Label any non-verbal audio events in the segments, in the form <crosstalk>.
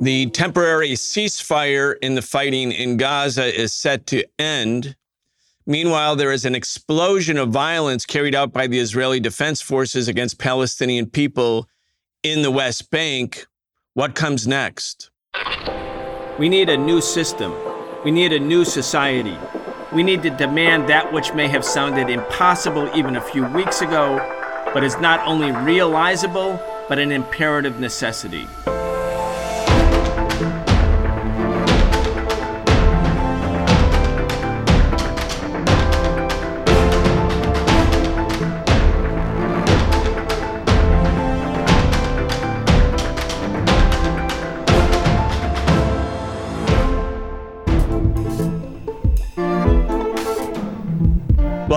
The temporary ceasefire in the fighting in Gaza is set to end. Meanwhile, there is an explosion of violence carried out by the Israeli Defense Forces against Palestinian people in the West Bank. What comes next? We need a new system. We need a new society. We need to demand that which may have sounded impossible even a few weeks ago, but is not only realizable, but an imperative necessity.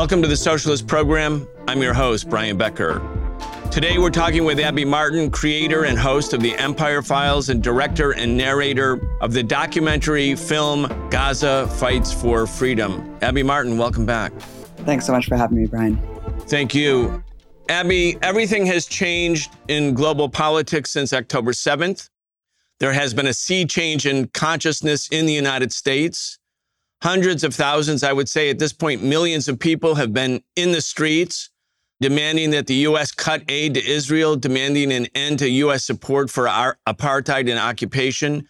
Welcome to the Socialist Program. I'm your host, Brian Becker. Today we're talking with Abby Martin, creator and host of The Empire Files and director and narrator of the documentary film Gaza Fights for Freedom. Abby Martin, welcome back. Thanks so much for having me, Brian. Thank you. Abby, everything has changed in global politics since October 7th. There has been a sea change in consciousness in the United States. Hundreds of thousands, I would say at this point, millions of people have been in the streets demanding that the U.S. cut aid to Israel, demanding an end to U.S. support for our apartheid and occupation,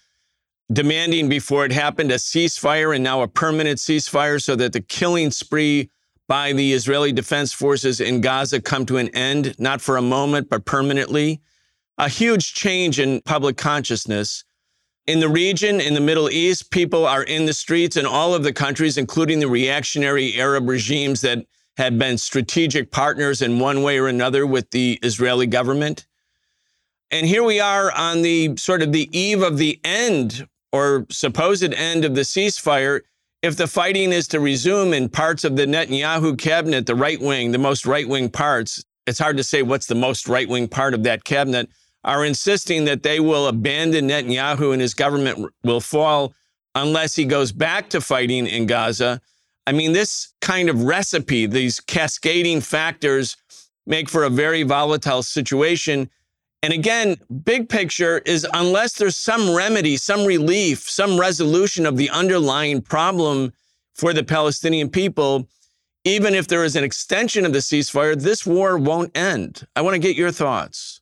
demanding before it happened a ceasefire and now a permanent ceasefire so that the killing spree by the Israeli Defense Forces in Gaza come to an end, not for a moment, but permanently. A huge change in public consciousness. In the region, in the Middle East, people are in the streets in all of the countries, including the reactionary Arab regimes that had been strategic partners in one way or another with the Israeli government. And here we are on the sort of the eve of the end or supposed end of the ceasefire. If the fighting is to resume in parts of the Netanyahu cabinet, the right wing, the most right wing parts, it's hard to say what's the most right wing part of that cabinet are insisting that they will abandon Netanyahu and his government will fall unless he goes back to fighting in Gaza. I mean, this kind of recipe, these cascading factors make for a very volatile situation. And again, big picture is unless there's some remedy, some relief, some resolution of the underlying problem for the Palestinian people, even if there is an extension of the ceasefire, this war won't end. I want to get your thoughts.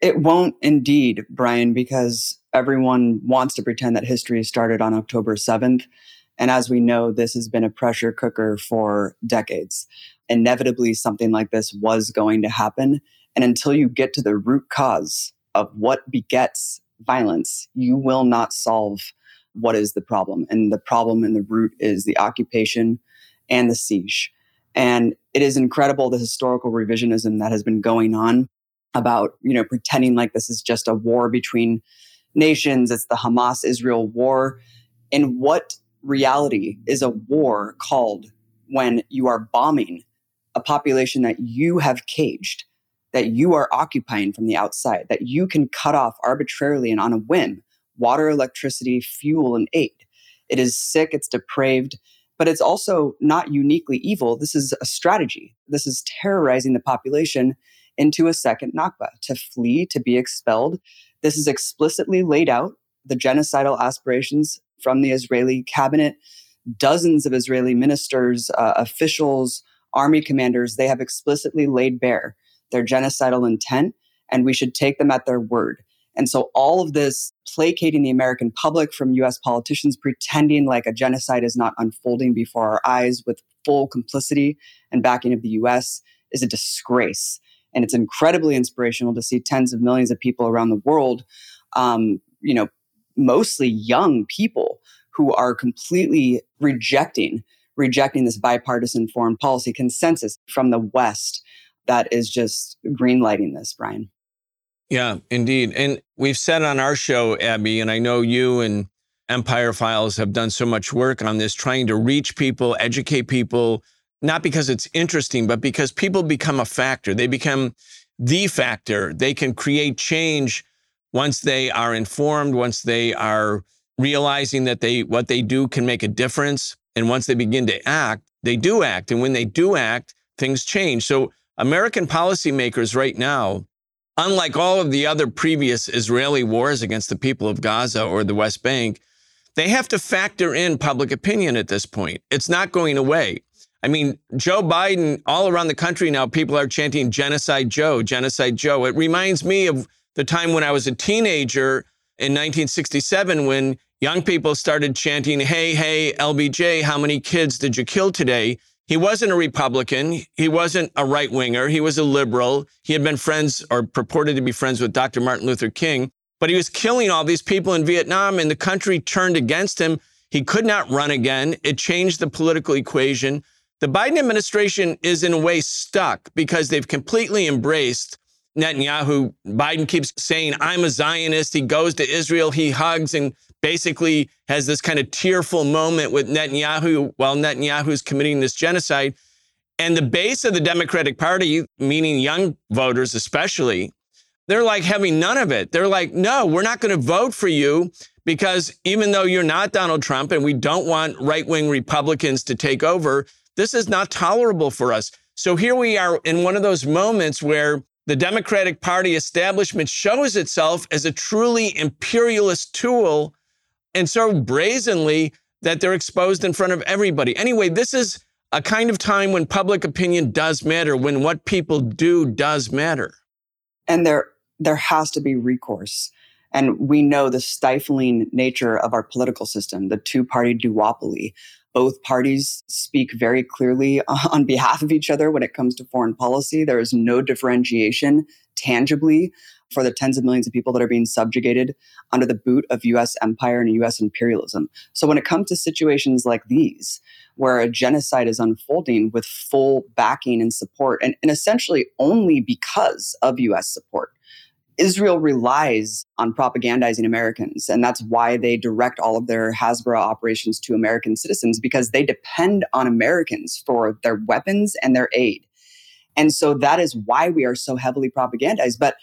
It won't indeed, Brian, because everyone wants to pretend that history started on October 7th. And as we know, this has been a pressure cooker for decades. Inevitably, something like this was going to happen. And until you get to the root cause of what begets violence, you will not solve what is the problem. And the problem in the root is the occupation and the siege. And it is incredible the historical revisionism that has been going on about, you know, pretending like this is just a war between nations. It's the Hamas Israel war. In what reality is a war called when you are bombing a population that you have caged, that you are occupying from the outside, that you can cut off arbitrarily and on a whim water, electricity, fuel, and aid? It is sick, it's depraved, but it's also not uniquely evil. This is a strategy. This is terrorizing the population into a second Nakba, to flee, to be expelled. This is explicitly laid out, the genocidal aspirations from the Israeli cabinet. Dozens of Israeli ministers, uh, officials, army commanders, they have explicitly laid bare their genocidal intent, and we should take them at their word. And so all of this placating the American public from US politicians pretending like a genocide is not unfolding before our eyes with full complicity and backing of the US is a disgrace. And it's incredibly inspirational to see tens of millions of people around the world, um, you know, mostly young people who are completely rejecting rejecting this bipartisan foreign policy consensus from the West that is just greenlighting this, Brian. Yeah, indeed. And we've said on our show, Abby, and I know you and Empire Files have done so much work on this, trying to reach people, educate people, not because it's interesting, but because people become a factor. They become the factor. They can create change once they are informed, once they are realizing that they what they do can make a difference. And once they begin to act, they do act. And when they do act, things change. So American policymakers right now, unlike all of the other previous Israeli wars against the people of Gaza or the West Bank, they have to factor in public opinion at this point. It's not going away. I mean, Joe Biden, all around the country now, people are chanting Genocide Joe, Genocide Joe. It reminds me of the time when I was a teenager in 1967 when young people started chanting, Hey, hey, LBJ, how many kids did you kill today? He wasn't a Republican. He wasn't a right winger. He was a liberal. He had been friends or purported to be friends with Dr. Martin Luther King, but he was killing all these people in Vietnam and the country turned against him. He could not run again. It changed the political equation. The Biden administration is in a way stuck because they've completely embraced Netanyahu. Biden keeps saying, I'm a Zionist. He goes to Israel, he hugs and basically has this kind of tearful moment with Netanyahu while Netanyahu is committing this genocide. And the base of the Democratic Party, meaning young voters especially, they're like having none of it. They're like, no, we're not going to vote for you because even though you're not Donald Trump and we don't want right wing Republicans to take over, this is not tolerable for us. So here we are in one of those moments where the Democratic Party establishment shows itself as a truly imperialist tool and so brazenly that they're exposed in front of everybody. Anyway, this is a kind of time when public opinion does matter, when what people do does matter. And there there has to be recourse. And we know the stifling nature of our political system, the two-party duopoly. Both parties speak very clearly <laughs> on behalf of each other when it comes to foreign policy. There is no differentiation tangibly for the tens of millions of people that are being subjugated under the boot of US empire and US imperialism. So when it comes to situations like these, where a genocide is unfolding with full backing and support, and, and essentially only because of US support, Israel relies on propagandizing Americans. And that's why they direct all of their Hasbara operations to American citizens because they depend on Americans for their weapons and their aid. And so that is why we are so heavily propagandized. But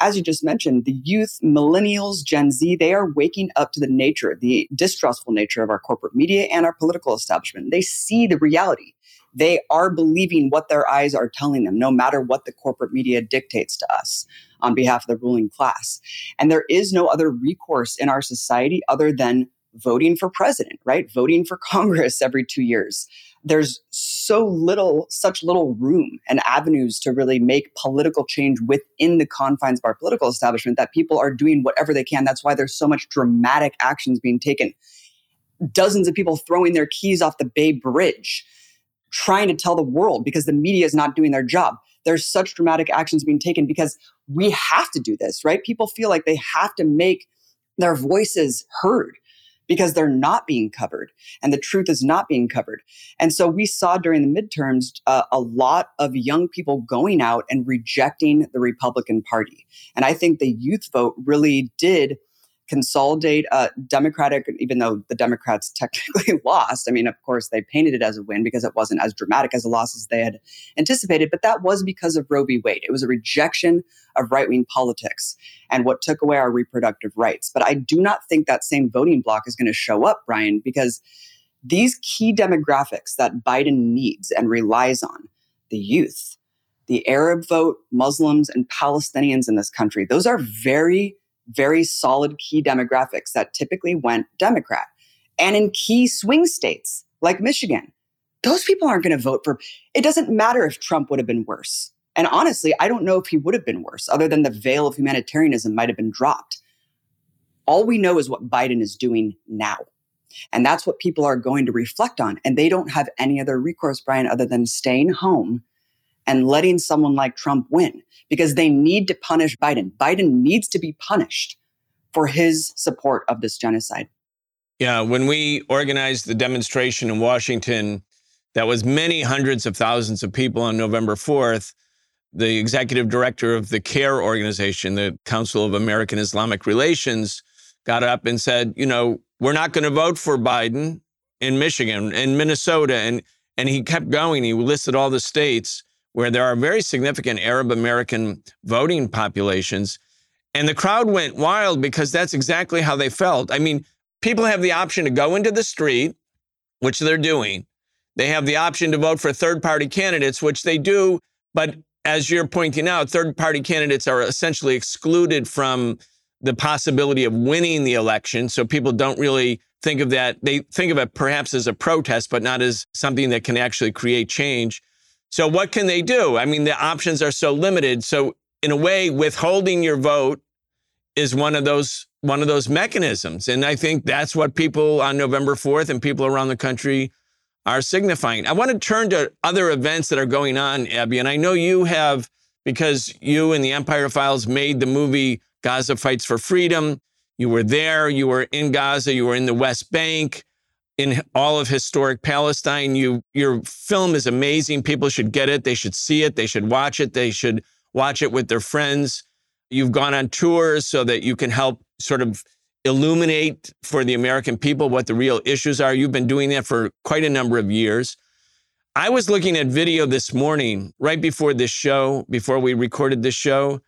as you just mentioned, the youth, millennials, Gen Z, they are waking up to the nature, the distrustful nature of our corporate media and our political establishment. They see the reality. They are believing what their eyes are telling them, no matter what the corporate media dictates to us on behalf of the ruling class. And there is no other recourse in our society other than voting for president, right? Voting for <laughs> Congress every two years there's so little, such little room and avenues to really make political change within the confines of our political establishment that people are doing whatever they can. That's why there's so much dramatic actions being taken. Dozens of people throwing their keys off the Bay Bridge, trying to tell the world because the media is not doing their job. There's such dramatic actions being taken because we have to do this, right? People feel like they have to make their voices heard because they're not being covered and the truth is not being covered. And so we saw during the midterms uh, a lot of young people going out and rejecting the Republican Party. And I think the youth vote really did consolidate a Democratic, even though the Democrats technically <laughs> lost. I mean, of course, they painted it as a win because it wasn't as dramatic as a loss as they had anticipated, but that was because of Roe v. Wade. It was a rejection of right wing politics and what took away our reproductive rights. But I do not think that same voting bloc is going to show up, Brian, because these key demographics that Biden needs and relies on the youth, the Arab vote, Muslims, and Palestinians in this country, those are very very solid key demographics that typically went Democrat. And in key swing states like Michigan, those people aren't going to vote for. It doesn't matter if Trump would have been worse. And honestly, I don't know if he would have been worse, other than the veil of humanitarianism might have been dropped. All we know is what Biden is doing now. And that's what people are going to reflect on. And they don't have any other recourse, Brian, other than staying home and letting someone like Trump win because they need to punish Biden. Biden needs to be punished for his support of this genocide. Yeah, when we organized the demonstration in Washington, that was many hundreds of thousands of people on November 4th. The executive director of the CAIR organization, the Council of American Islamic Relations, got up and said, you know, we're not going to vote for Biden in Michigan and Minnesota. And, and he kept going. He listed all the states where there are very significant Arab American voting populations. And the crowd went wild because that's exactly how they felt. I mean, people have the option to go into the street, which they're doing. They have the option to vote for third party candidates, which they do. But as you're pointing out, third party candidates are essentially excluded from the possibility of winning the election. So people don't really think of that. They think of it perhaps as a protest, but not as something that can actually create change. So what can they do? I mean, the options are so limited. So in a way, withholding your vote is one of those one of those mechanisms. And I think that's what people on November 4th and people around the country are signifying. I want to turn to other events that are going on, Abby. And I know you have, because you and the Empire Files made the movie Gaza Fights for Freedom. You were there, you were in Gaza, you were in the West Bank, in all of historic Palestine. You your film is amazing. People should get it. They should see it. They should watch it. They should watch it with their friends. You've gone on tours so that you can help sort of illuminate for the American people what the real issues are. You've been doing that for quite a number of years. I was looking at video this morning, right before this show, before we recorded this show.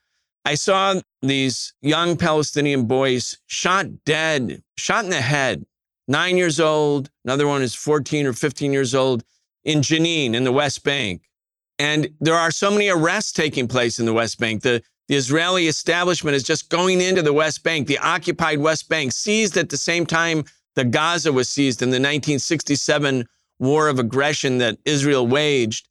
I saw these young Palestinian boys shot dead, shot in the head, nine years old. Another one is 14 or 15 years old in Jenin in the West Bank. And there are so many arrests taking place in the West Bank. The, the Israeli establishment is just going into the West Bank, the occupied West Bank, seized at the same time the Gaza was seized in the 1967 war of aggression that Israel waged.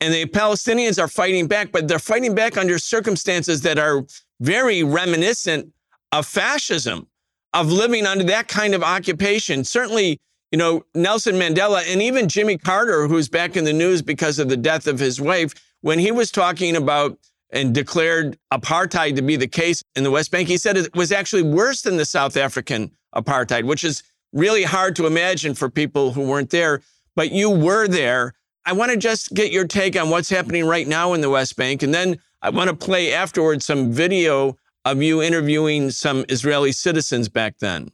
And the Palestinians are fighting back, but they're fighting back under circumstances that are very reminiscent of fascism, of living under that kind of occupation. Certainly, you know, Nelson Mandela and even Jimmy Carter, who's back in the news because of the death of his wife, when he was talking about and declared apartheid to be the case in the West Bank, he said it was actually worse than the South African apartheid, which is really hard to imagine for people who weren't there. But you were there. I want to just get your take on what's happening right now in the West Bank. And then I want to play afterwards some video of you interviewing some Israeli citizens back then.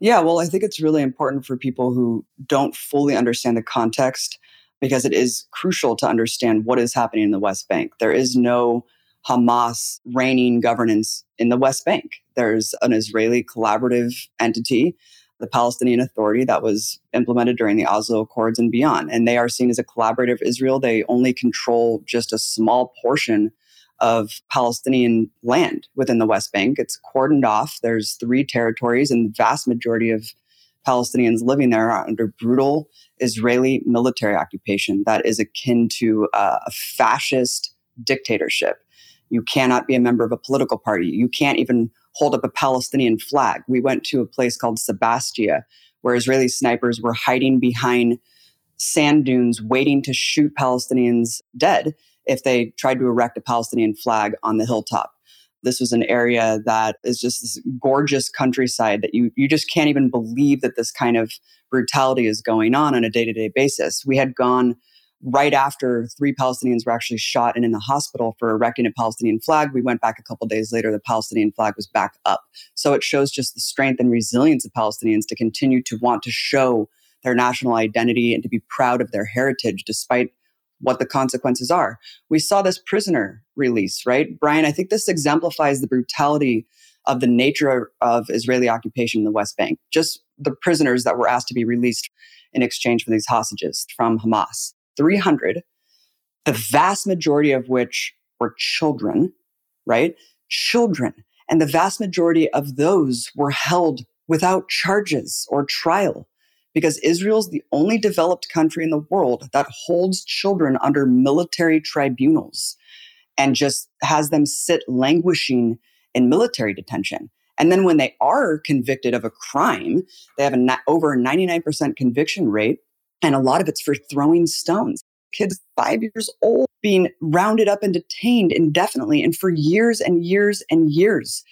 Yeah, well, I think it's really important for people who don't fully understand the context because it is crucial to understand what is happening in the West Bank. There is no Hamas reigning governance in the West Bank. There's an Israeli collaborative entity the Palestinian Authority that was implemented during the Oslo Accords and beyond. And they are seen as a collaborative Israel. They only control just a small portion of Palestinian land within the West Bank. It's cordoned off. There's three territories, and the vast majority of Palestinians living there are under brutal Israeli military occupation that is akin to uh, a fascist dictatorship. You cannot be a member of a political party. You can't even hold up a Palestinian flag. We went to a place called Sebastia, where Israeli snipers were hiding behind sand dunes, waiting to shoot Palestinians dead if they tried to erect a Palestinian flag on the hilltop. This was an area that is just this gorgeous countryside that you, you just can't even believe that this kind of brutality is going on on a day to day basis. We had gone right after three Palestinians were actually shot and in the hospital for erecting a Palestinian flag. We went back a couple days later, the Palestinian flag was back up. So it shows just the strength and resilience of Palestinians to continue to want to show their national identity and to be proud of their heritage despite what the consequences are. We saw this prisoner release, right? Brian, I think this exemplifies the brutality of the nature of Israeli occupation in the West Bank. Just the prisoners that were asked to be released in exchange for these hostages from Hamas. 300, the vast majority of which were children, right? Children. And the vast majority of those were held without charges or trial because Israel's the only developed country in the world that holds children under military tribunals and just has them sit languishing in military detention. And then when they are convicted of a crime, they have an over 99% conviction rate and a lot of it's for throwing stones. Kids five years old being rounded up and detained indefinitely and for years and years and years.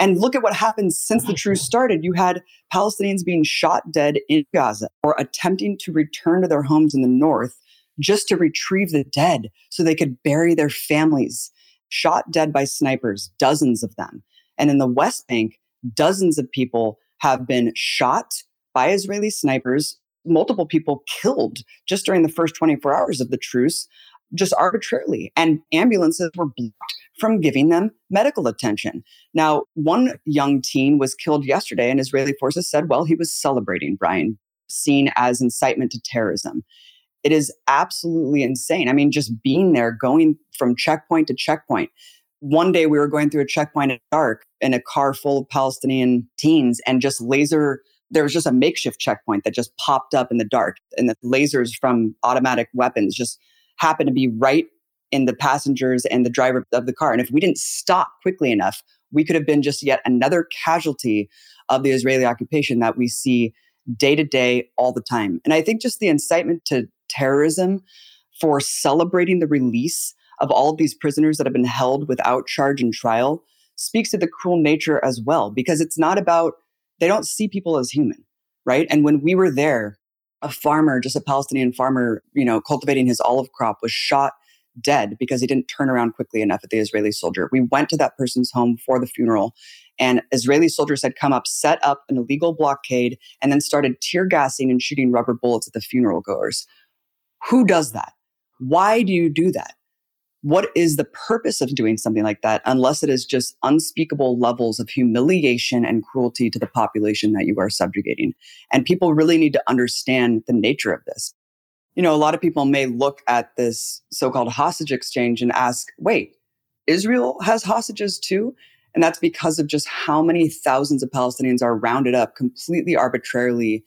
And look at what happened since the truce started. You had Palestinians being shot dead in Gaza or attempting to return to their homes in the north just to retrieve the dead so they could bury their families. Shot dead by snipers, dozens of them. And in the West Bank, dozens of people have been shot by Israeli snipers multiple people killed just during the first 24 hours of the truce, just arbitrarily. And ambulances were blocked from giving them medical attention. Now, one young teen was killed yesterday, and Israeli forces said, well, he was celebrating Brian, seen as incitement to terrorism. It is absolutely insane. I mean, just being there, going from checkpoint to checkpoint. One day we were going through a checkpoint at dark in a car full of Palestinian teens and just laser there was just a makeshift checkpoint that just popped up in the dark and the lasers from automatic weapons just happened to be right in the passengers and the driver of the car and if we didn't stop quickly enough we could have been just yet another casualty of the israeli occupation that we see day to day all the time and i think just the incitement to terrorism for celebrating the release of all of these prisoners that have been held without charge and trial speaks to the cruel nature as well because it's not about they don't see people as human, right? And when we were there, a farmer, just a Palestinian farmer, you know, cultivating his olive crop was shot dead because he didn't turn around quickly enough at the Israeli soldier. We went to that person's home for the funeral and Israeli soldiers had come up, set up an illegal blockade, and then started tear gassing and shooting rubber bullets at the funeral goers. Who does that? Why do you do that? what is the purpose of doing something like that unless it is just unspeakable levels of humiliation and cruelty to the population that you are subjugating? And people really need to understand the nature of this. You know, a lot of people may look at this so called hostage exchange and ask, wait, Israel has hostages too? And that's because of just how many thousands of Palestinians are rounded up completely arbitrarily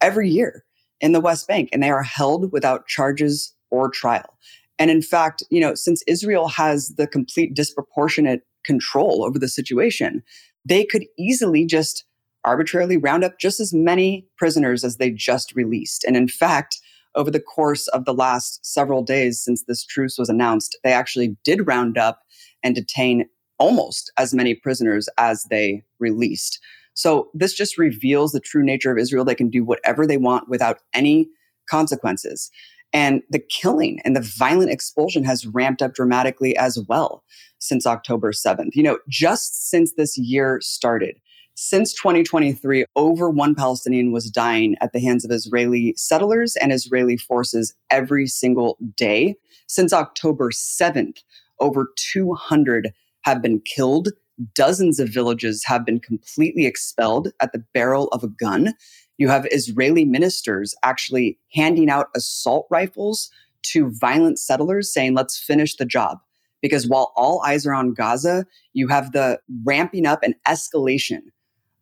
every year in the West Bank, and they are held without charges or trial. And in fact, you know, since Israel has the complete disproportionate control over the situation, they could easily just arbitrarily round up just as many prisoners as they just released. And in fact, over the course of the last several days since this truce was announced, they actually did round up and detain almost as many prisoners as they released. So this just reveals the true nature of Israel. They can do whatever they want without any consequences. And the killing and the violent expulsion has ramped up dramatically as well since October 7th. You know, just since this year started, since 2023, over one Palestinian was dying at the hands of Israeli settlers and Israeli forces every single day. Since October 7th, over 200 have been killed. Dozens of villages have been completely expelled at the barrel of a gun. You have Israeli ministers actually handing out assault rifles to violent settlers saying, let's finish the job. Because while all eyes are on Gaza, you have the ramping up and escalation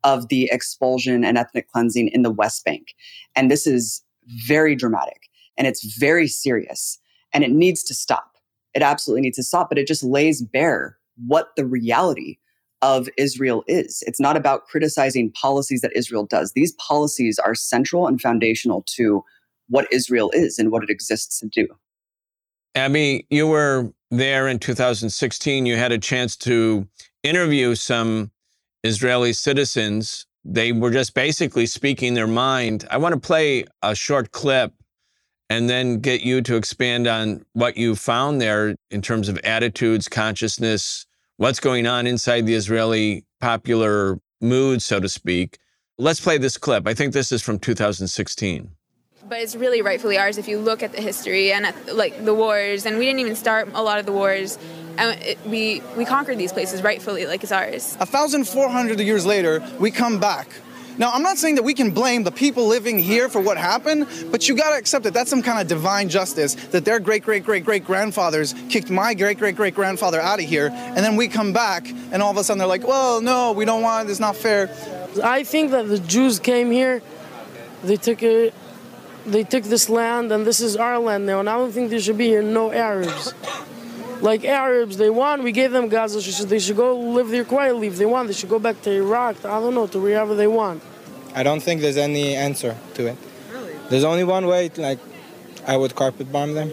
of the expulsion and ethnic cleansing in the West Bank. And this is very dramatic and it's very serious and it needs to stop. It absolutely needs to stop, but it just lays bare what the reality of Israel is. It's not about criticizing policies that Israel does. These policies are central and foundational to what Israel is and what it exists to do. Abby, you were there in 2016. You had a chance to interview some Israeli citizens. They were just basically speaking their mind. I want to play a short clip and then get you to expand on what you found there in terms of attitudes, consciousness, what's going on inside the Israeli popular mood, so to speak. Let's play this clip. I think this is from 2016 but it's really rightfully ours if you look at the history and at, like the wars and we didn't even start a lot of the wars and it, we we conquered these places rightfully like it's ours 1400 years later we come back now, I'm not saying that we can blame the people living here for what happened, but you gotta accept that that's some kind of divine justice that their great great great great grandfathers kicked my great great great grandfather out of here, and then we come back, and all of a sudden they're like, well, no, we don't want it, it's not fair. I think that the Jews came here, they took it. They took this land, and this is our land now, and I don't think there should be here no Arabs like Arabs, they want, we gave them Gaza. They should go live there quietly if they want. They should go back to Iraq, I don't know, to wherever they want. I don't think there's any answer to it. Really? There's only one way, like, I would carpet bomb them.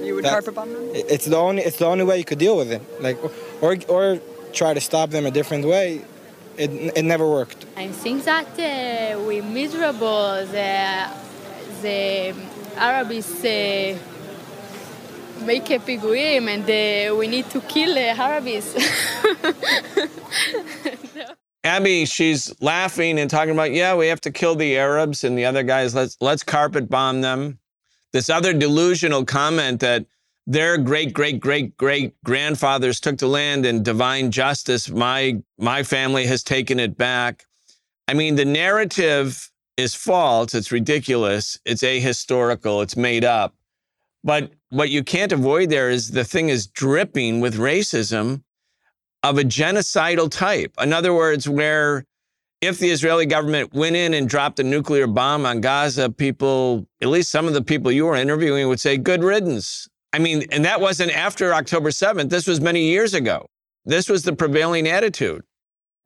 You would that, carpet bomb them? It's the only, it's the only way you could deal with it. Like, or, or try to stop them a different way. It, it never worked. I think that uh, we're miserable. The, the um, Arabs uh, make a piguim and uh, we need to kill the Arabs. <laughs> Abby, she's laughing and talking about, yeah, we have to kill the Arabs and the other guys. Let's let's carpet bomb them. This other delusional comment that their great great great great grandfathers took the land in divine justice. My my family has taken it back. I mean, the narrative is false. It's ridiculous. It's ahistorical. It's made up. But what you can't avoid there is the thing is dripping with racism of a genocidal type. In other words, where if the Israeli government went in and dropped a nuclear bomb on Gaza, people, at least some of the people you were interviewing, would say, good riddance. I mean, and that wasn't after October 7th. This was many years ago. This was the prevailing attitude.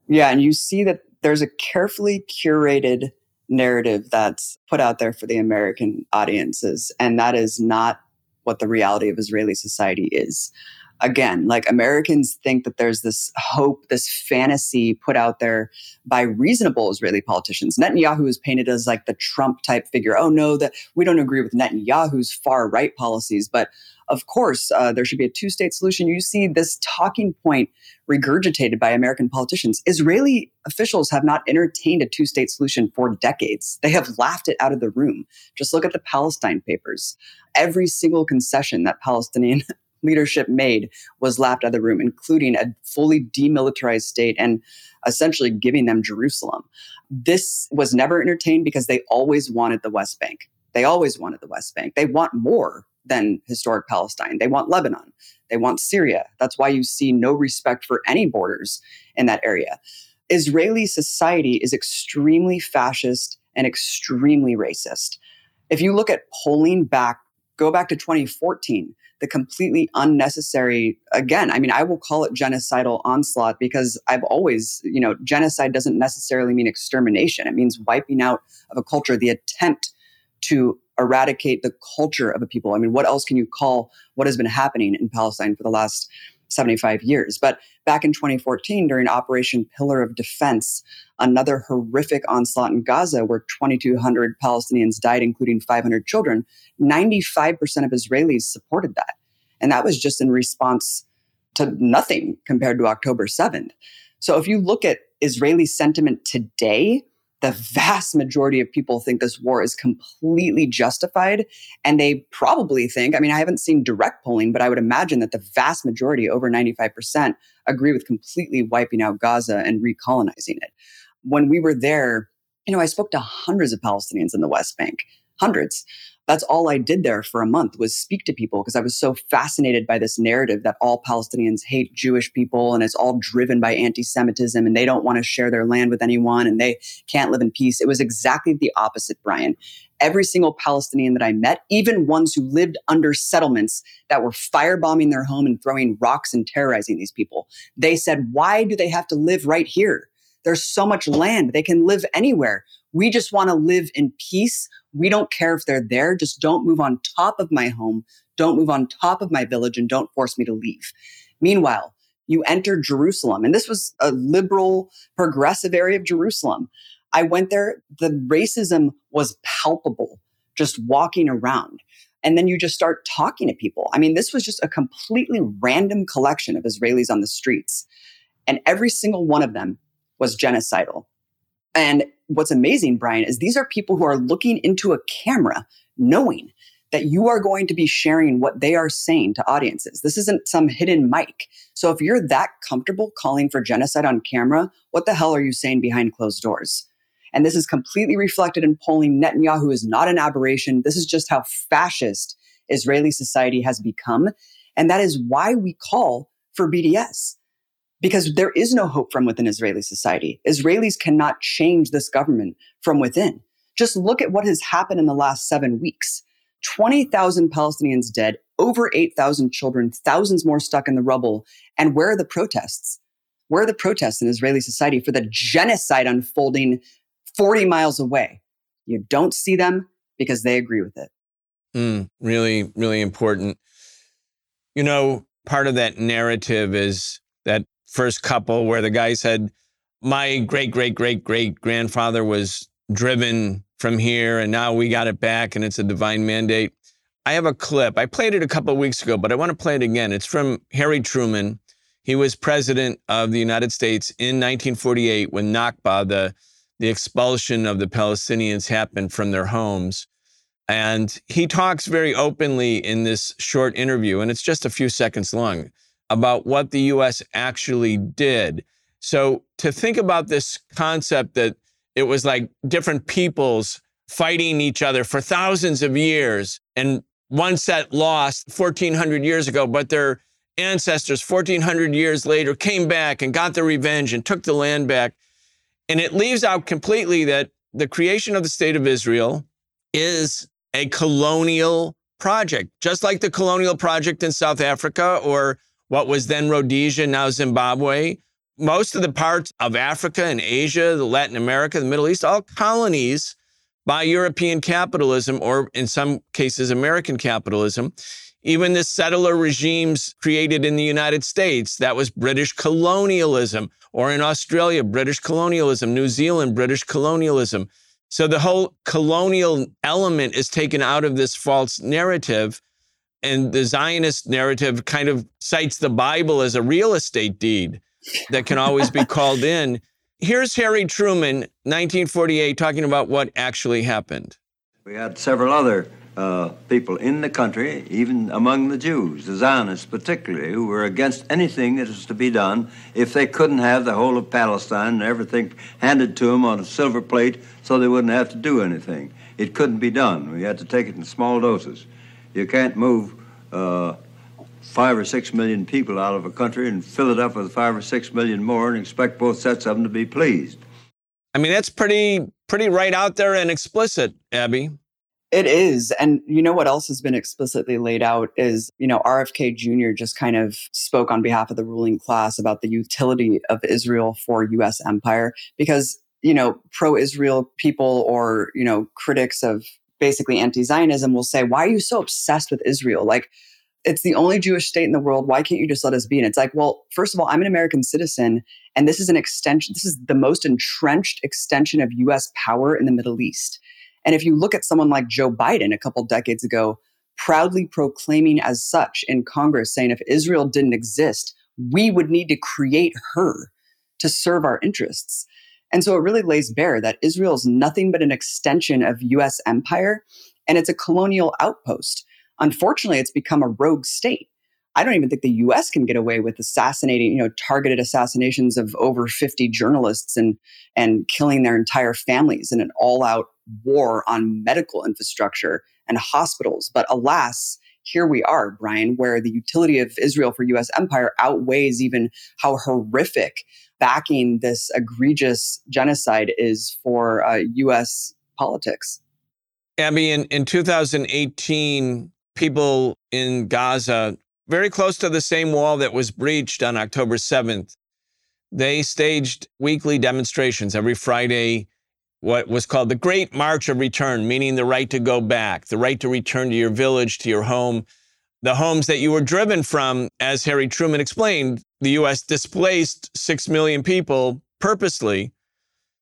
Yeah. And you see that there's a carefully curated narrative that's put out there for the American audiences. And that is not what the reality of Israeli society is again, like Americans think that there's this hope, this fantasy put out there by reasonable Israeli politicians. Netanyahu is painted as like the Trump type figure. Oh no, that we don't agree with Netanyahu's far right policies, but of course uh, there should be a two state solution. You see this talking point regurgitated by American politicians. Israeli officials have not entertained a two state solution for decades. They have laughed it out of the room. Just look at the Palestine papers. Every single concession that Palestinian <laughs> leadership made was laughed out of the room, including a fully demilitarized state and essentially giving them Jerusalem. This was never entertained because they always wanted the West Bank. They always wanted the West Bank. They want more than historic Palestine. They want Lebanon. They want Syria. That's why you see no respect for any borders in that area. Israeli society is extremely fascist and extremely racist. If you look at polling back, go back to 2014, the completely unnecessary again i mean i will call it genocidal onslaught because i've always you know genocide doesn't necessarily mean extermination it means wiping out of a culture the attempt to eradicate the culture of a people i mean what else can you call what has been happening in palestine for the last 75 years. But back in 2014, during Operation Pillar of Defense, another horrific onslaught in Gaza where 2,200 Palestinians died, including 500 children, 95% of Israelis supported that. And that was just in response to nothing compared to October 7th. So if you look at Israeli sentiment today, the vast majority of people think this war is completely justified. And they probably think, I mean, I haven't seen direct polling, but I would imagine that the vast majority, over 95%, agree with completely wiping out Gaza and recolonizing it. When we were there, you know, I spoke to hundreds of Palestinians in the West Bank, hundreds that's all I did there for a month was speak to people because I was so fascinated by this narrative that all Palestinians hate Jewish people and it's all driven by anti-Semitism and they don't want to share their land with anyone and they can't live in peace. It was exactly the opposite, Brian. Every single Palestinian that I met, even ones who lived under settlements that were firebombing their home and throwing rocks and terrorizing these people, they said, why do they have to live right here? There's so much land. They can live anywhere. We just want to live in peace we don't care if they're there. Just don't move on top of my home. Don't move on top of my village and don't force me to leave. Meanwhile, you enter Jerusalem, and this was a liberal, progressive area of Jerusalem. I went there. The racism was palpable just walking around. And then you just start talking to people. I mean, this was just a completely random collection of Israelis on the streets. And every single one of them was genocidal. And what's amazing, Brian, is these are people who are looking into a camera knowing that you are going to be sharing what they are saying to audiences. This isn't some hidden mic. So if you're that comfortable calling for genocide on camera, what the hell are you saying behind closed doors? And this is completely reflected in polling. Netanyahu is not an aberration. This is just how fascist Israeli society has become. And that is why we call for BDS because there is no hope from within Israeli society. Israelis cannot change this government from within. Just look at what has happened in the last seven weeks 20,000 Palestinians dead, over 8,000 children, thousands more stuck in the rubble. And where are the protests? Where are the protests in Israeli society for the genocide unfolding 40 miles away? You don't see them because they agree with it. Mm, really, really important. You know, part of that narrative is that first couple where the guy said, My great, great, great, great grandfather was driven from here and now we got it back and it's a divine mandate. I have a clip. I played it a couple of weeks ago, but I want to play it again. It's from Harry Truman. He was president of the United States in 1948 when Nakba, the, the expulsion of the Palestinians, happened from their homes. And he talks very openly in this short interview, and it's just a few seconds long about what the US actually did. So to think about this concept that it was like different peoples fighting each other for thousands of years and one set lost 1400 years ago, but their ancestors 1400 years later came back and got their revenge and took the land back. And it leaves out completely that the creation of the state of Israel is a colonial project, just like the colonial project in South Africa or what was then Rhodesia, now Zimbabwe. Most of the parts of Africa and Asia, the Latin America, the Middle East, all colonies by European capitalism, or in some cases, American capitalism. Even the settler regimes created in the United States, that was British colonialism, or in Australia, British colonialism, New Zealand, British colonialism. So the whole colonial element is taken out of this false narrative. And the Zionist narrative kind of cites the Bible as a real estate deed that can always be <laughs> called in. Here's Harry Truman, 1948, talking about what actually happened. We had several other uh, people in the country, even among the Jews, the Zionists particularly, who were against anything that was to be done if they couldn't have the whole of Palestine and everything handed to them on a silver plate so they wouldn't have to do anything. It couldn't be done. We had to take it in small doses. You can't move uh, five or six million people out of a country and fill it up with five or six million more and expect both sets of them to be pleased. I mean, that's pretty pretty right out there and explicit, Abby. It is. And you know what else has been explicitly laid out is, you know, RFK Jr. just kind of spoke on behalf of the ruling class about the utility of Israel for US empire because, you know, pro Israel people or, you know, critics of basically anti Zionism will say, why are you so obsessed with Israel? Like, it's the only Jewish state in the world. Why can't you just let us be? And it's like, well, first of all, I'm an American citizen, and this is an extension. This is the most entrenched extension of US power in the Middle East. And if you look at someone like Joe Biden a couple decades ago, proudly proclaiming as such in Congress, saying if Israel didn't exist, we would need to create her to serve our interests. And so it really lays bare that Israel is nothing but an extension of US empire and it's a colonial outpost. Unfortunately, it's become a rogue state. I don't even think the US can get away with assassinating, you know, targeted assassinations of over 50 journalists and and killing their entire families in an all-out war on medical infrastructure and hospitals. But alas, here we are, Brian, where the utility of Israel for US empire outweighs even how horrific backing this egregious genocide is for uh, US politics. Abby, in, in 2018, people in Gaza, very close to the same wall that was breached on October 7th, they staged weekly demonstrations every Friday what was called the Great March of Return, meaning the right to go back, the right to return to your village, to your home, the homes that you were driven from. As Harry Truman explained, the U.S. displaced six million people purposely.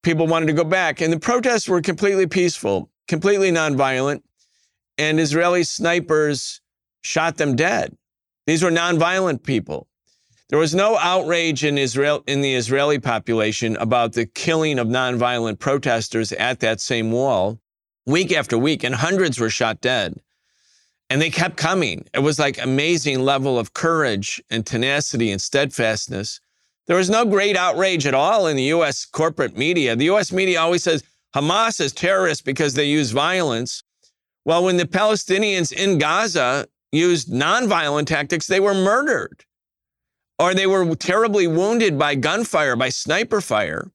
People wanted to go back, and the protests were completely peaceful, completely nonviolent, and Israeli snipers shot them dead. These were nonviolent people. There was no outrage in Israel in the Israeli population about the killing of nonviolent protesters at that same wall week after week, and hundreds were shot dead. And they kept coming. It was like amazing level of courage and tenacity and steadfastness. There was no great outrage at all in the US corporate media. The US media always says Hamas is terrorists because they use violence. Well, when the Palestinians in Gaza used nonviolent tactics, they were murdered or they were terribly wounded by gunfire, by sniper fire.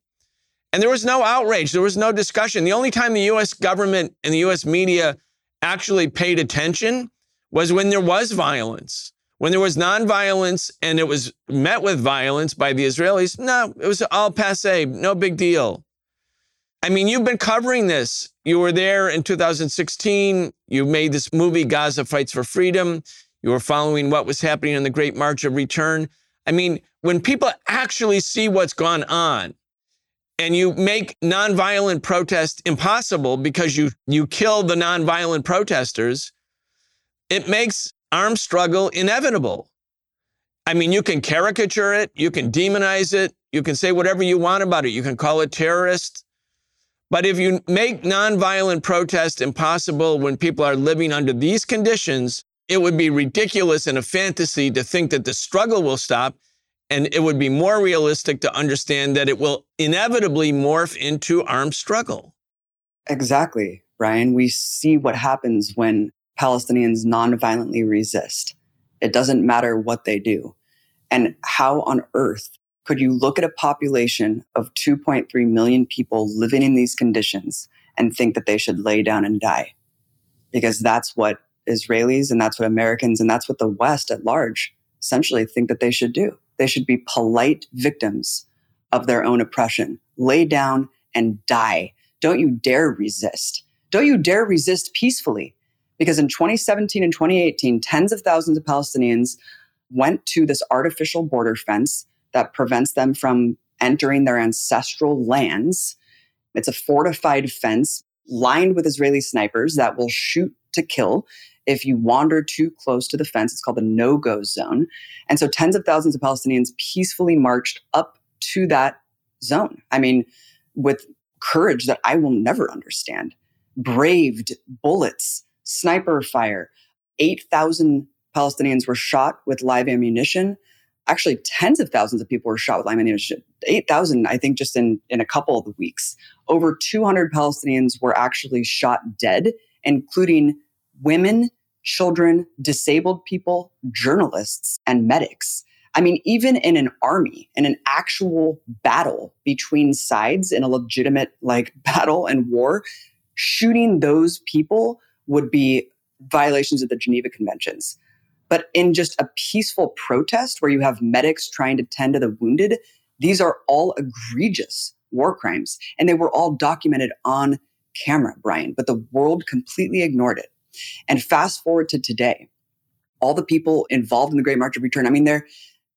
And there was no outrage, there was no discussion. The only time the US government and the US media actually paid attention was when there was violence. When there was nonviolence and it was met with violence by the Israelis, no, it was all passe, no big deal. I mean, you've been covering this. You were there in 2016. You made this movie, Gaza Fights for Freedom. You were following what was happening in the Great March of Return. I mean, when people actually see what's gone on and you make nonviolent protest impossible because you, you kill the nonviolent protesters, it makes armed struggle inevitable. I mean, you can caricature it, you can demonize it, you can say whatever you want about it, you can call it terrorist. But if you make nonviolent protest impossible when people are living under these conditions, it would be ridiculous and a fantasy to think that the struggle will stop. And it would be more realistic to understand that it will inevitably morph into armed struggle. Exactly, Brian. We see what happens when Palestinians nonviolently resist. It doesn't matter what they do. And how on earth could you look at a population of 2.3 million people living in these conditions and think that they should lay down and die? Because that's what Israelis and that's what Americans and that's what the West at large essentially think that they should do. They should be polite victims of their own oppression. Lay down and die. Don't you dare resist. Don't you dare resist peacefully. Because in 2017 and 2018, tens of thousands of Palestinians went to this artificial border fence that prevents them from entering their ancestral lands. It's a fortified fence lined with Israeli snipers that will shoot to kill if you wander too close to the fence. It's called the no go zone. And so tens of thousands of Palestinians peacefully marched up to that zone. I mean, with courage that I will never understand, braved bullets, sniper fire. 8,000 Palestinians were shot with live ammunition. Actually, tens of thousands of people were shot with live ammunition. 8,000, I think, just in, in a couple of weeks. Over 200 Palestinians were actually shot dead, including women, children, disabled people, journalists, and medics. I mean, even in an army, in an actual battle between sides in a legitimate like <laughs> battle and war, shooting those people would be violations of the Geneva Conventions. But in just a peaceful protest where you have medics trying to tend to the wounded, these are all egregious war crimes. And they were all documented on camera, Brian, but the world completely ignored it. And fast forward to today, all the people involved in the Great March of Return, I mean, they're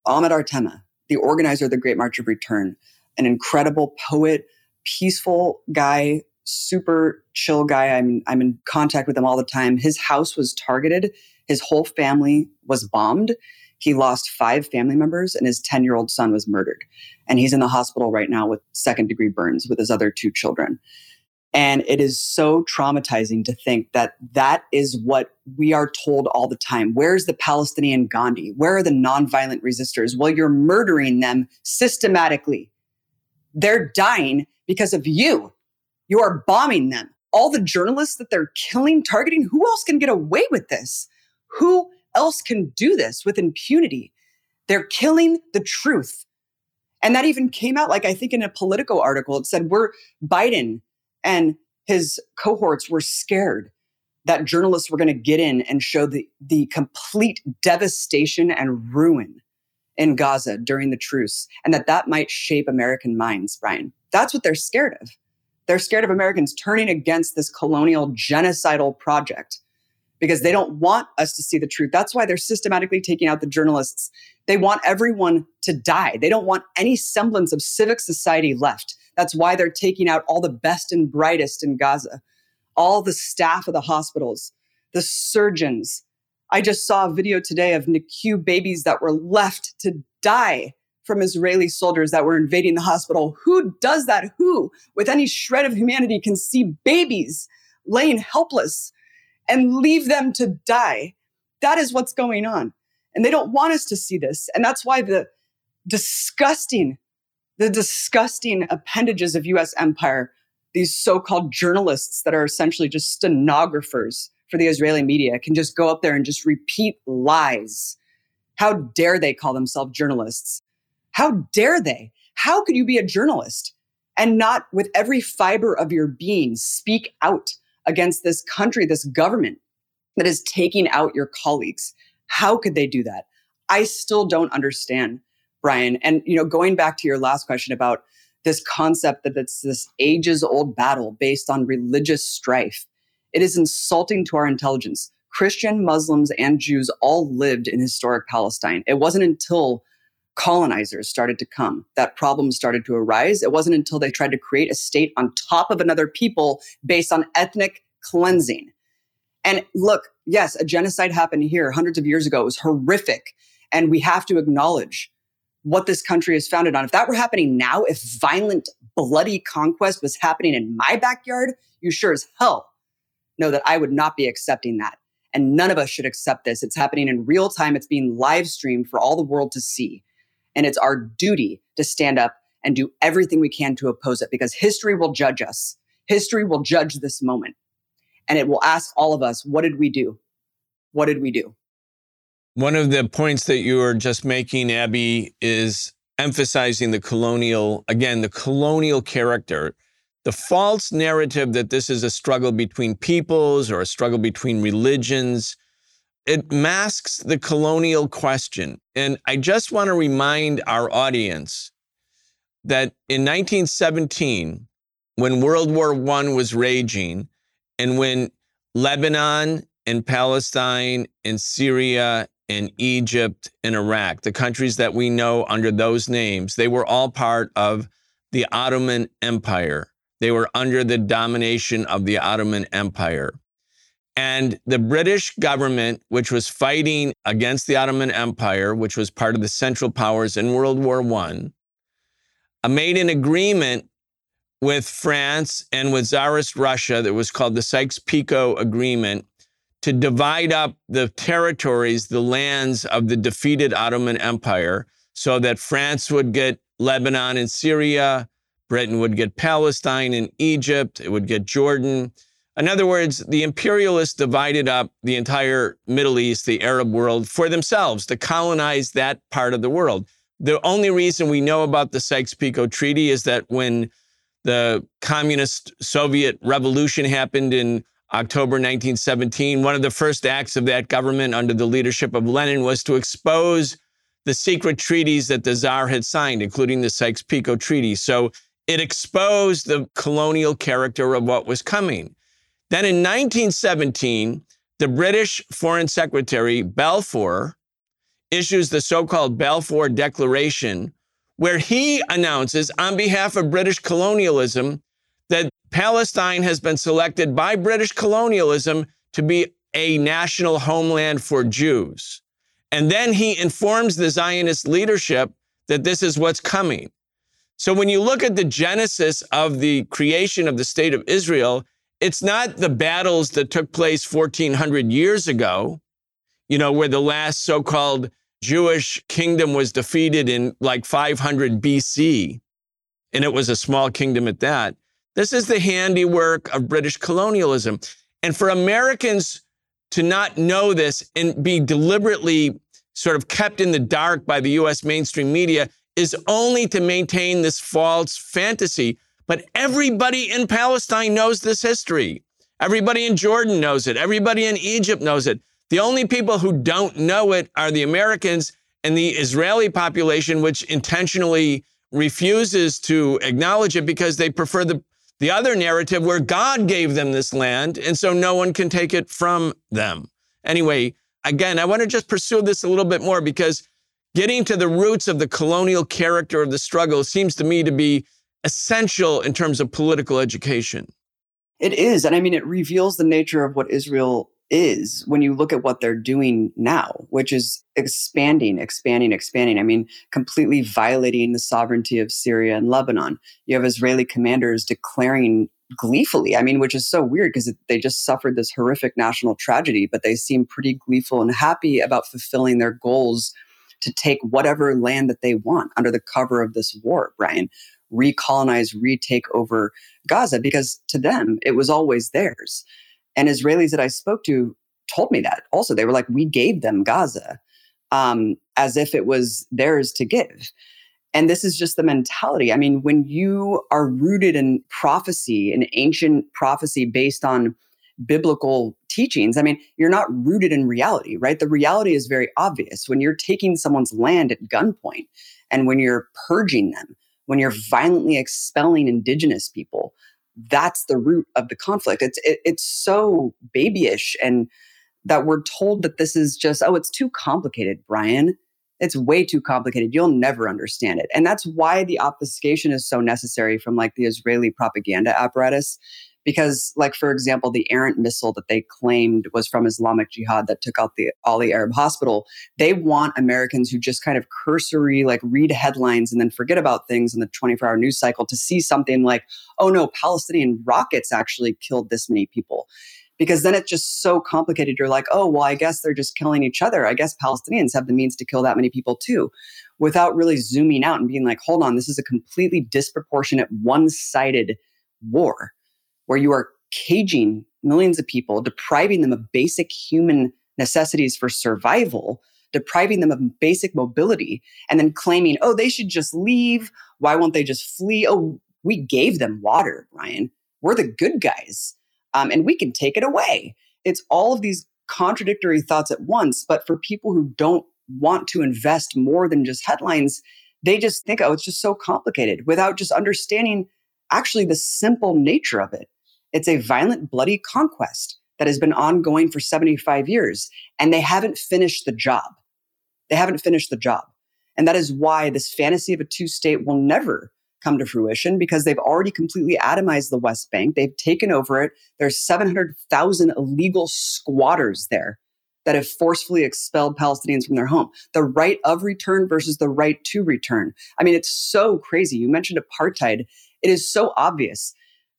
Ahmed Artema, the organizer of the Great March of Return, an incredible poet, peaceful guy, super chill guy. I'm, I'm in contact with him all the time. His house was targeted. His whole family was bombed. He lost five family members and his 10 year old son was murdered. And he's in the hospital right now with second degree burns with his other two children. And it is so traumatizing to think that that is what we are told all the time. Where's the Palestinian Gandhi? Where are the nonviolent resistors? Well, you're murdering them systematically. They're dying because of you. You are bombing them. All the journalists that they're killing, targeting, who else can get away with this? Who else can do this with impunity? They're killing the truth. And that even came out, like I think in a Politico article, it said, we're Biden and his cohorts were scared that journalists were going to get in and show the, the complete devastation and ruin in Gaza during the truce, and that that might shape American minds, Brian. That's what they're scared of. They're scared of Americans turning against this colonial genocidal project because they don't want us to see the truth. That's why they're systematically taking out the journalists. They want everyone to die. They don't want any semblance of civic society left. That's why they're taking out all the best and brightest in Gaza, all the staff of the hospitals, the surgeons. I just saw a video today of NICU babies that were left to die from Israeli soldiers that were invading the hospital. Who does that? Who, with any shred of humanity, can see babies laying helpless and leave them to die? That is what's going on. And they don't want us to see this. And that's why the disgusting the disgusting appendages of US empire, these so called journalists that are essentially just stenographers for the Israeli media, can just go up there and just repeat lies. How dare they call themselves journalists? How dare they? How could you be a journalist and not, with every fiber of your being, speak out against this country, this government that is taking out your colleagues? How could they do that? I still don't understand. Brian. And, you know, going back to your last question about this concept that it's this ages old battle based on religious strife, it is insulting to our intelligence. Christian, Muslims, and Jews all lived in historic Palestine. It wasn't until colonizers started to come that problems started to arise. It wasn't until they tried to create a state on top of another people based on ethnic cleansing. And look, yes, a genocide happened here hundreds of years ago. It was horrific. And we have to acknowledge what this country is founded on. If that were happening now, if violent, bloody conquest was happening in my backyard, you sure as hell know that I would not be accepting that. And none of us should accept this. It's happening in real time. It's being live streamed for all the world to see. And it's our duty to stand up and do everything we can to oppose it because history will judge us. History will judge this moment. And it will ask all of us, what did we do? what did we do? One of the points that you were just making, Abby, is emphasizing the colonial, again, the colonial character. The false narrative that this is a struggle between peoples or a struggle between religions, it masks the colonial question. And I just want to remind our audience that in 1917, when World War I was raging, and when Lebanon and Palestine and Syria and Egypt and Iraq, the countries that we know under those names, they were all part of the Ottoman Empire. They were under the domination of the Ottoman Empire. And the British government, which was fighting against the Ottoman Empire, which was part of the Central Powers in World War I, uh, made an agreement with France and with Tsarist Russia that was called the Sykes-Picot Agreement to divide up the territories, the lands of the defeated Ottoman Empire, so that France would get Lebanon and Syria, Britain would get Palestine and Egypt, it would get Jordan. In other words, the imperialists divided up the entire Middle East, the Arab world, for themselves to colonize that part of the world. The only reason we know about the Sykes Picot Treaty is that when the communist Soviet revolution happened in October 1917. One of the first acts of that government under the leadership of Lenin was to expose the secret treaties that the Tsar had signed, including the Sykes Picot Treaty. So it exposed the colonial character of what was coming. Then in 1917, the British Foreign Secretary Balfour issues the so called Balfour Declaration, where he announces on behalf of British colonialism that Palestine has been selected by British colonialism to be a national homeland for Jews. And then he informs the Zionist leadership that this is what's coming. So when you look at the genesis of the creation of the state of Israel, it's not the battles that took place 1400 years ago, you know, where the last so called Jewish kingdom was defeated in like 500 BC, and it was a small kingdom at that. This is the handiwork of British colonialism. And for Americans to not know this and be deliberately sort of kept in the dark by the US mainstream media is only to maintain this false fantasy. But everybody in Palestine knows this history. Everybody in Jordan knows it. Everybody in Egypt knows it. The only people who don't know it are the Americans and the Israeli population, which intentionally refuses to acknowledge it because they prefer the, the other narrative where God gave them this land, and so no one can take it from them. Anyway, again, I want to just pursue this a little bit more because getting to the roots of the colonial character of the struggle seems to me to be essential in terms of political education. It is. And I mean, it reveals the nature of what Israel is when you look at what they're doing now, which is expanding, expanding, expanding. I mean, completely violating the sovereignty of Syria and Lebanon. You have Israeli commanders declaring gleefully, I mean, which is so weird because they just suffered this horrific national tragedy, but they seem pretty gleeful and happy about fulfilling their goals to take whatever land that they want under the cover of this war, Brian. Recolonize, retake over Gaza because to them it was always theirs. And Israelis that I spoke to told me that also. They were like, we gave them Gaza um, as if it was theirs to give. And this is just the mentality. I mean, when you are rooted in prophecy, an ancient prophecy based on biblical teachings, I mean, you're not rooted in reality, right? The reality is very obvious. When you're taking someone's land at gunpoint and when you're purging them, when you're violently expelling indigenous people, that's the root of the conflict. It's it, it's so babyish, and that we're told that this is just oh, it's too complicated, Brian. It's way too complicated. You'll never understand it, and that's why the obfuscation is so necessary from like the Israeli propaganda apparatus because like for example the errant missile that they claimed was from islamic jihad that took out the Ahli Arab hospital they want americans who just kind of cursory like read headlines and then forget about things in the 24 hour news cycle to see something like oh no palestinian rockets actually killed this many people. Because then it's just so complicated. You're like oh well i guess they're just killing each other. I guess palestinians have the means to kill that many people too. Without really zooming out and being like hold on this is a completely disproportionate one-sided war where you are caging millions of people, depriving them of basic human necessities for survival, depriving them of basic mobility, and then claiming, oh, they should just leave. Why won't they just flee? Oh, we gave them water, Brian. We're the good guys, um, and we can take it away. It's all of these contradictory thoughts at once. But for people who don't want to invest more than just headlines, they just think, oh, it's just so complicated without just understanding actually the simple nature of it. It's a violent, bloody conquest that has been ongoing for 75 years, and they haven't finished the job. They haven't finished the job. And that is why this fantasy of a two state will never come to fruition because they've already completely atomized the West Bank. They've taken over it. There's 700,000 illegal squatters there that have forcefully expelled Palestinians from their home. The right of return versus the right to return. I mean, it's so crazy. You mentioned apartheid. It is so obvious.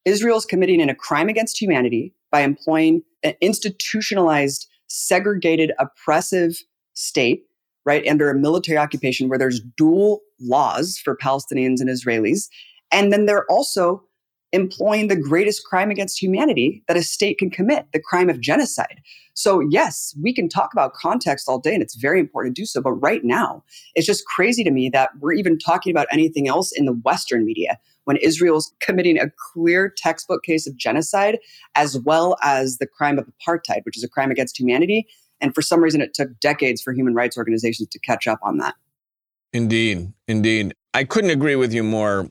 Israel's committing a crime against humanity by employing an institutionalized, segregated, oppressive state, right, under a military occupation where there's dual laws for Palestinians and Israelis. And then they're also employing the greatest crime against humanity that a state can commit, the crime of genocide. So, yes, we can talk about context all day, and it's very important to do so. But right now, it's just crazy to me that we're even talking about anything else in the Western media when Israel's committing a clear textbook case of genocide, as well as the crime of apartheid, which is a crime against humanity. And for some reason, it took decades for human rights organizations to catch up on that. Indeed. Indeed. I couldn't agree with you more.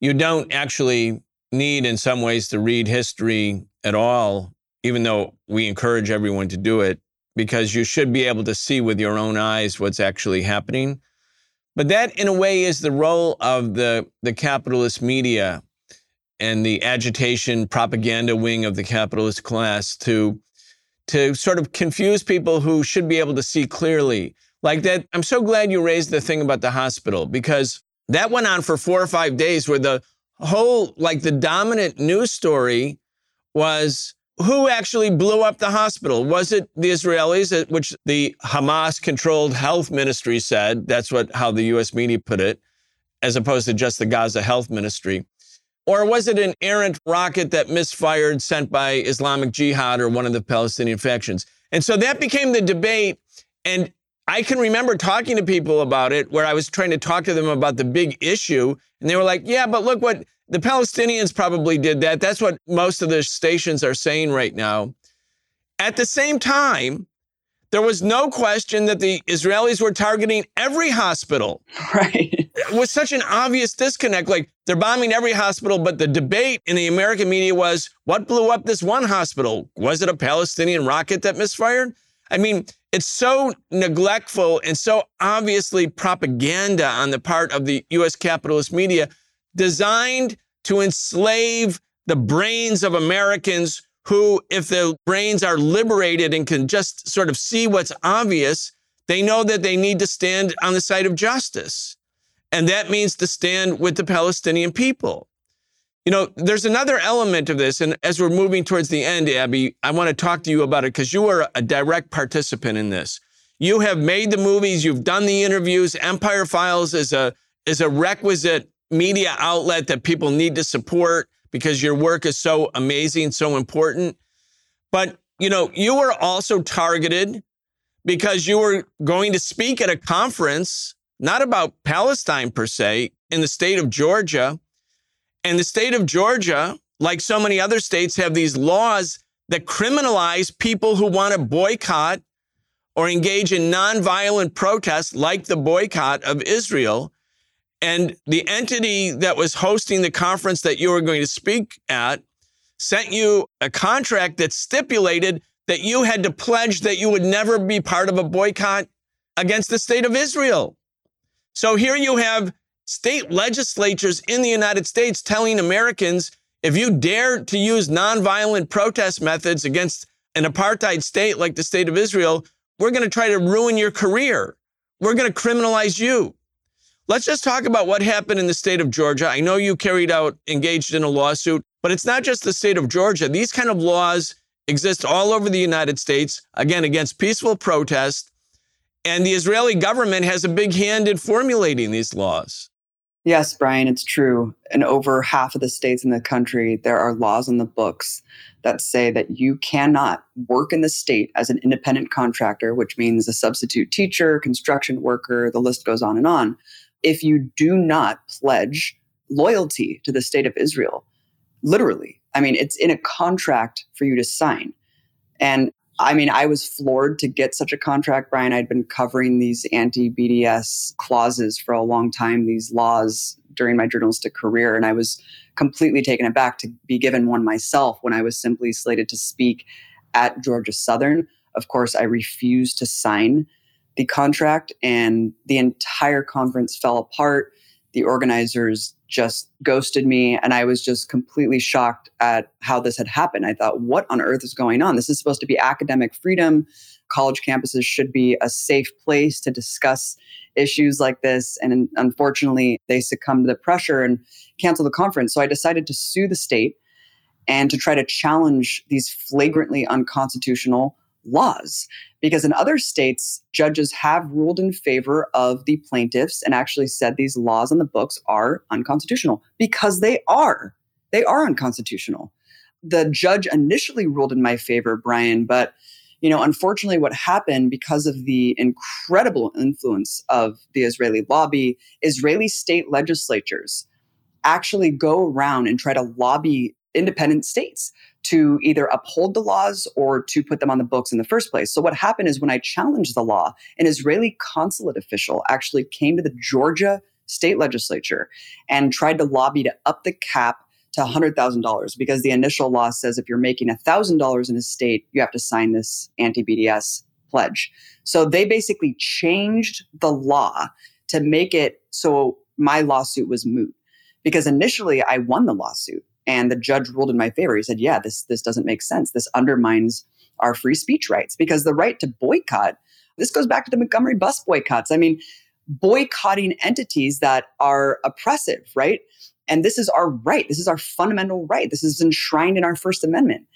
You don't actually need, in some ways, to read history at all, even though we encourage everyone to do it, because you should be able to see with your own eyes what's actually happening. But that, in a way, is the role of the, the capitalist media and the agitation propaganda wing of the capitalist class to, to sort of confuse people who should be able to see clearly. Like that, I'm so glad you raised the thing about the hospital because that went on for four or five days where the whole, like the dominant news story was who actually blew up the hospital? Was it the Israelis, uh, which the Hamas controlled health ministry said? That's what how the US media put it, as opposed to just the Gaza health ministry. Or was it an errant rocket that misfired sent by Islamic Jihad or one of the Palestinian factions? And so that became the debate. And I can remember talking to people about it where I was trying to talk to them about the big issue. And they were like, yeah, but look what the Palestinians probably did that. That's what most of the stations are saying right now. At the same time, there was no question that the Israelis were targeting every hospital. <laughs> Right. It was such an obvious disconnect. Like they're bombing every hospital, but the debate in the American media was what blew up this one hospital? Was it a Palestinian rocket that misfired? I mean, it's so neglectful and so obviously propaganda on the part of the US capitalist media designed to enslave the brains of Americans who, if their brains are liberated and can just sort of see what's obvious, they know that they need to stand on the side of justice. And that means to stand with the Palestinian people. You know, there's another element of this. And as we're moving towards the end, Abby, I want to talk to you about it because you are a direct participant in this. You have made the movies, you've done the interviews. Empire Files is a is a requisite media outlet that people need to support because your work is so amazing, so important. But, you know, you were also targeted because you were going to speak at a conference, not about Palestine per se, in the state of Georgia. And the state of Georgia, like so many other states, have these laws that criminalize people who want to boycott or engage in nonviolent protests like the boycott of Israel. And the entity that was hosting the conference that you were going to speak at sent you a contract that stipulated that you had to pledge that you would never be part of a boycott against the state of Israel. So here you have state legislatures in the United States telling Americans if you dare to use nonviolent protest methods against an apartheid state like the state of Israel, we're going to try to ruin your career. We're going to criminalize you. Let's just talk about what happened in the state of Georgia. I know you carried out, engaged in a lawsuit, but it's not just the state of Georgia. These kind of laws exist all over the United States, again, against peaceful protest. And the Israeli government has a big hand in formulating these laws. Yes, Brian, it's true. In over half of the states in the country, there are laws on the books that say that you cannot work in the state as an independent contractor, which means a substitute teacher, construction worker, the list goes on and on, if you do not pledge loyalty to the state of Israel. Literally. I mean, it's in a contract for you to sign. And I mean, I was floored to get such a contract, Brian. I'd been covering these anti BDS clauses for a long time, these laws during my journalistic career. And I was completely taken aback to be given one myself when I was simply slated to speak at Georgia Southern. Of course, I refused to sign the contract, and the entire conference fell apart. The organizers just ghosted me, and I was just completely shocked at how this had happened. I thought, what on earth is going on? This is supposed to be academic freedom. College campuses should be a safe place to discuss issues like this. And unfortunately, they succumbed to the pressure and canceled the conference. So I decided to sue the state and to try to challenge these flagrantly unconstitutional laws. Because in other states, judges have ruled in favor of the plaintiffs and actually said these laws on the books are unconstitutional because they are. They are unconstitutional. The judge initially ruled in my favor, Brian, but you know, unfortunately, what happened because of the incredible influence of the Israeli lobby, Israeli state legislatures actually go around and try to lobby independent states to either uphold the laws or to put them on the books in the first place. So, what happened is when I challenged the law, an Israeli consulate official actually came to the Georgia state legislature and tried to lobby to up the cap to $100,000 because the initial law says if you're making $1,000 in a state, you have to sign this anti BDS pledge. So they basically changed the law to make it so my lawsuit was moot. Because initially I won the lawsuit and the judge ruled in my favor. He said, "Yeah, this this doesn't make sense. This undermines our free speech rights because the right to boycott this goes back to the Montgomery bus boycotts. I mean, boycotting entities that are oppressive, right? And this is our right. This is our fundamental right. This is enshrined in our First Amendment.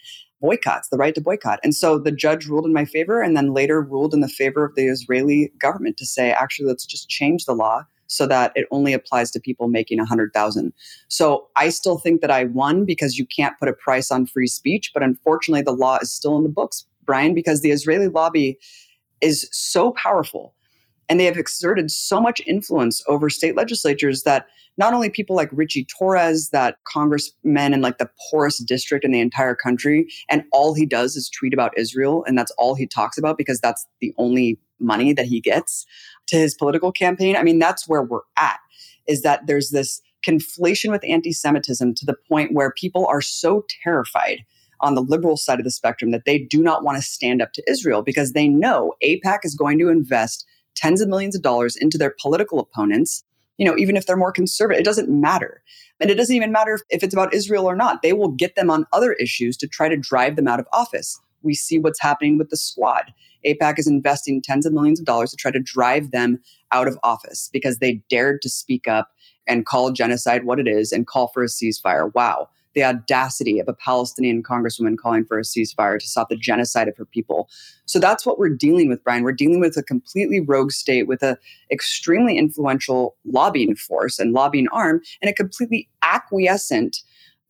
Boycotts, the right to boycott. And so the judge ruled in my favor and then later ruled in the favor of the Israeli government to say, actually, let's just change the law so that it only applies to people making 100,000. So I still think that I won because you can't put a price on free speech, but unfortunately the law is still in the books, Brian, because the Israeli lobby is so powerful and they have exerted so much influence over state legislatures that not only people like Richie Torres, that congressman in like the poorest district in the entire country, and all he does is tweet about Israel, and that's all he talks about because that's the only money that he gets to his political campaign. I mean, that's where we're at, is that there's this conflation with anti Semitism to the point where people are so terrified on the liberal side of the spectrum that they do not want to stand up to Israel because they know AIPAC is going to invest tens of millions of dollars into their political opponents you know, even if they're more conservative, it doesn't matter. And it doesn't even matter if it's about Israel or not. They will get them on other issues to try to drive them out of office. We see what's happening with the squad. AIPAC is investing tens of millions of dollars to try to drive them out of office because they dared to speak up and call genocide what it is and call for a ceasefire. Wow the audacity of a Palestinian congresswoman calling for a ceasefire to stop the genocide of her people. So that's what we're dealing with, Brian. We're dealing with a completely rogue state with an extremely influential lobbying force and lobbying arm and a completely acquiescent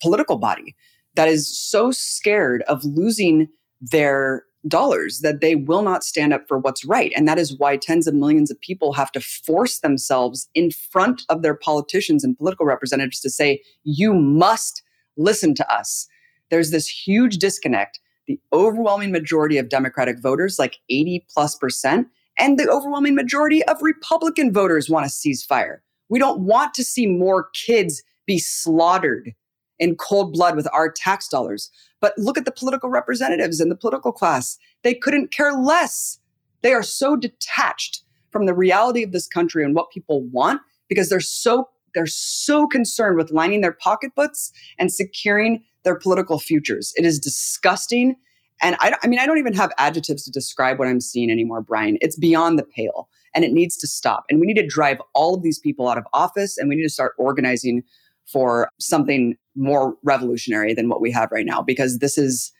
political body that is so scared of losing their dollars that they will not stand up for what's right. And that is why tens of millions of people have to force themselves in front of their politicians and political representatives to say, you must listen to us. There's this huge disconnect. The overwhelming majority of Democratic voters, like 80 plus percent, and the overwhelming majority of Republican voters want a ceasefire. We don't want to see more kids be slaughtered in cold blood with our tax dollars. But look at the political representatives and the political class. They couldn't care less. They are so detached from the reality of this country and what people want because they're so they're so concerned with lining their pocketbooks and securing their political futures. It is disgusting. And I, I mean, I don't even have adjectives to describe what I'm seeing anymore, Brian. It's beyond the pale and it needs to stop. And we need to drive all of these people out of office and we need to start organizing for something more revolutionary than what we have right now because this is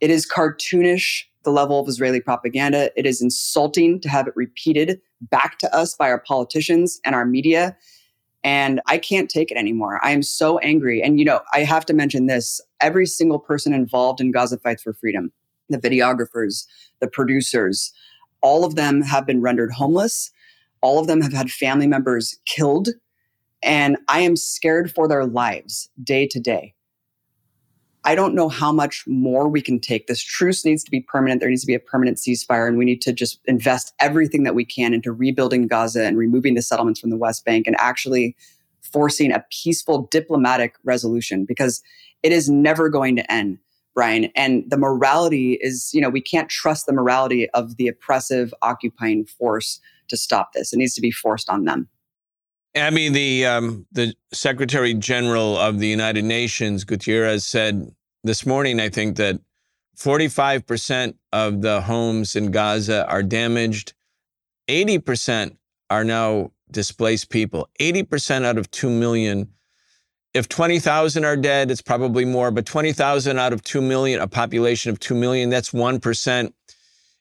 it is cartoonish the level of Israeli propaganda. It is insulting to have it repeated back to us by our politicians and our media. And I can't take it anymore. I am so angry. And, you know, I have to mention this every single person involved in Gaza Fights for Freedom, the videographers, the producers, all of them have been rendered homeless. All of them have had family members killed. And I am scared for their lives day to day. I don't know how much more we can take. This truce needs to be permanent. There needs to be a permanent ceasefire, and we need to just invest everything that we can into rebuilding Gaza and removing the settlements from the West Bank and actually forcing a peaceful diplomatic resolution because it is never going to end, Brian. And the morality is, you know, we can't trust the morality of the oppressive occupying force to stop this. It needs to be forced on them. Abby, the um, the Secretary General of the United Nations, Guterres, said this morning, I think, that 45% of the homes in Gaza are damaged. 80% are now displaced people. 80% out of 2 million. If 20,000 are dead, it's probably more, but 20,000 out of 2 million, a population of 2 million, that's 1%.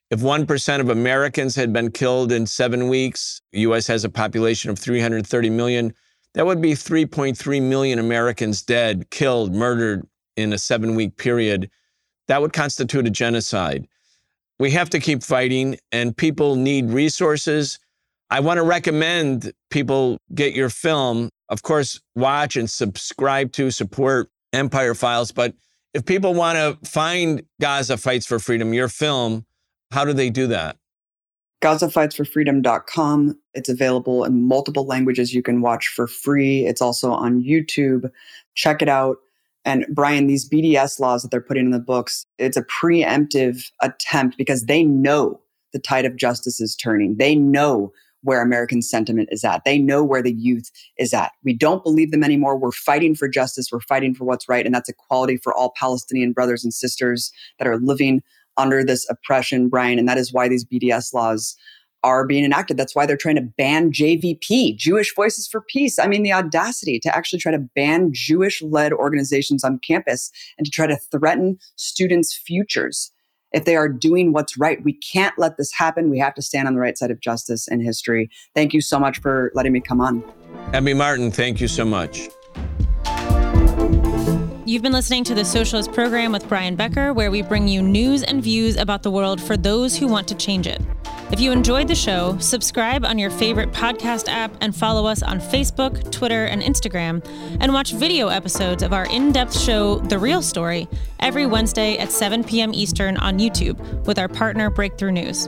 If 1% of Americans had been killed in seven weeks, US has a population of 330 million, that would be 3.3 million Americans dead, killed, murdered in a seven week period. That would constitute a genocide. We have to keep fighting, and people need resources. I want to recommend people get your film. Of course, watch and subscribe to, support Empire Files. But if people want to find Gaza Fights for Freedom, your film, how do they do that? GazaFightsForFreedom.com. It's available in multiple languages you can watch for free. It's also on YouTube. Check it out. And Brian, these BDS laws that they're putting in the books, it's a preemptive attempt because they know the tide of justice is turning. They know where American sentiment is at. They know where the youth is at. We don't believe them anymore. We're fighting for justice. We're fighting for what's right. And that's equality for all Palestinian brothers and sisters that are living under this oppression, Brian. And that is why these BDS laws are being enacted. That's why they're trying to ban JVP, Jewish Voices for Peace. I mean, the audacity to actually try to ban Jewish led organizations on campus and to try to threaten students' futures if they are doing what's right. We can't let this happen. We have to stand on the right side of justice and history. Thank you so much for letting me come on. Abby Martin, thank you so much. You've been listening to the Socialist Program with Brian Becker, where we bring you news and views about the world for those who want to change it. If you enjoyed the show, subscribe on your favorite podcast app and follow us on Facebook, Twitter, and Instagram, and watch video episodes of our in depth show, The Real Story, every Wednesday at 7 p.m. Eastern on YouTube with our partner Breakthrough News.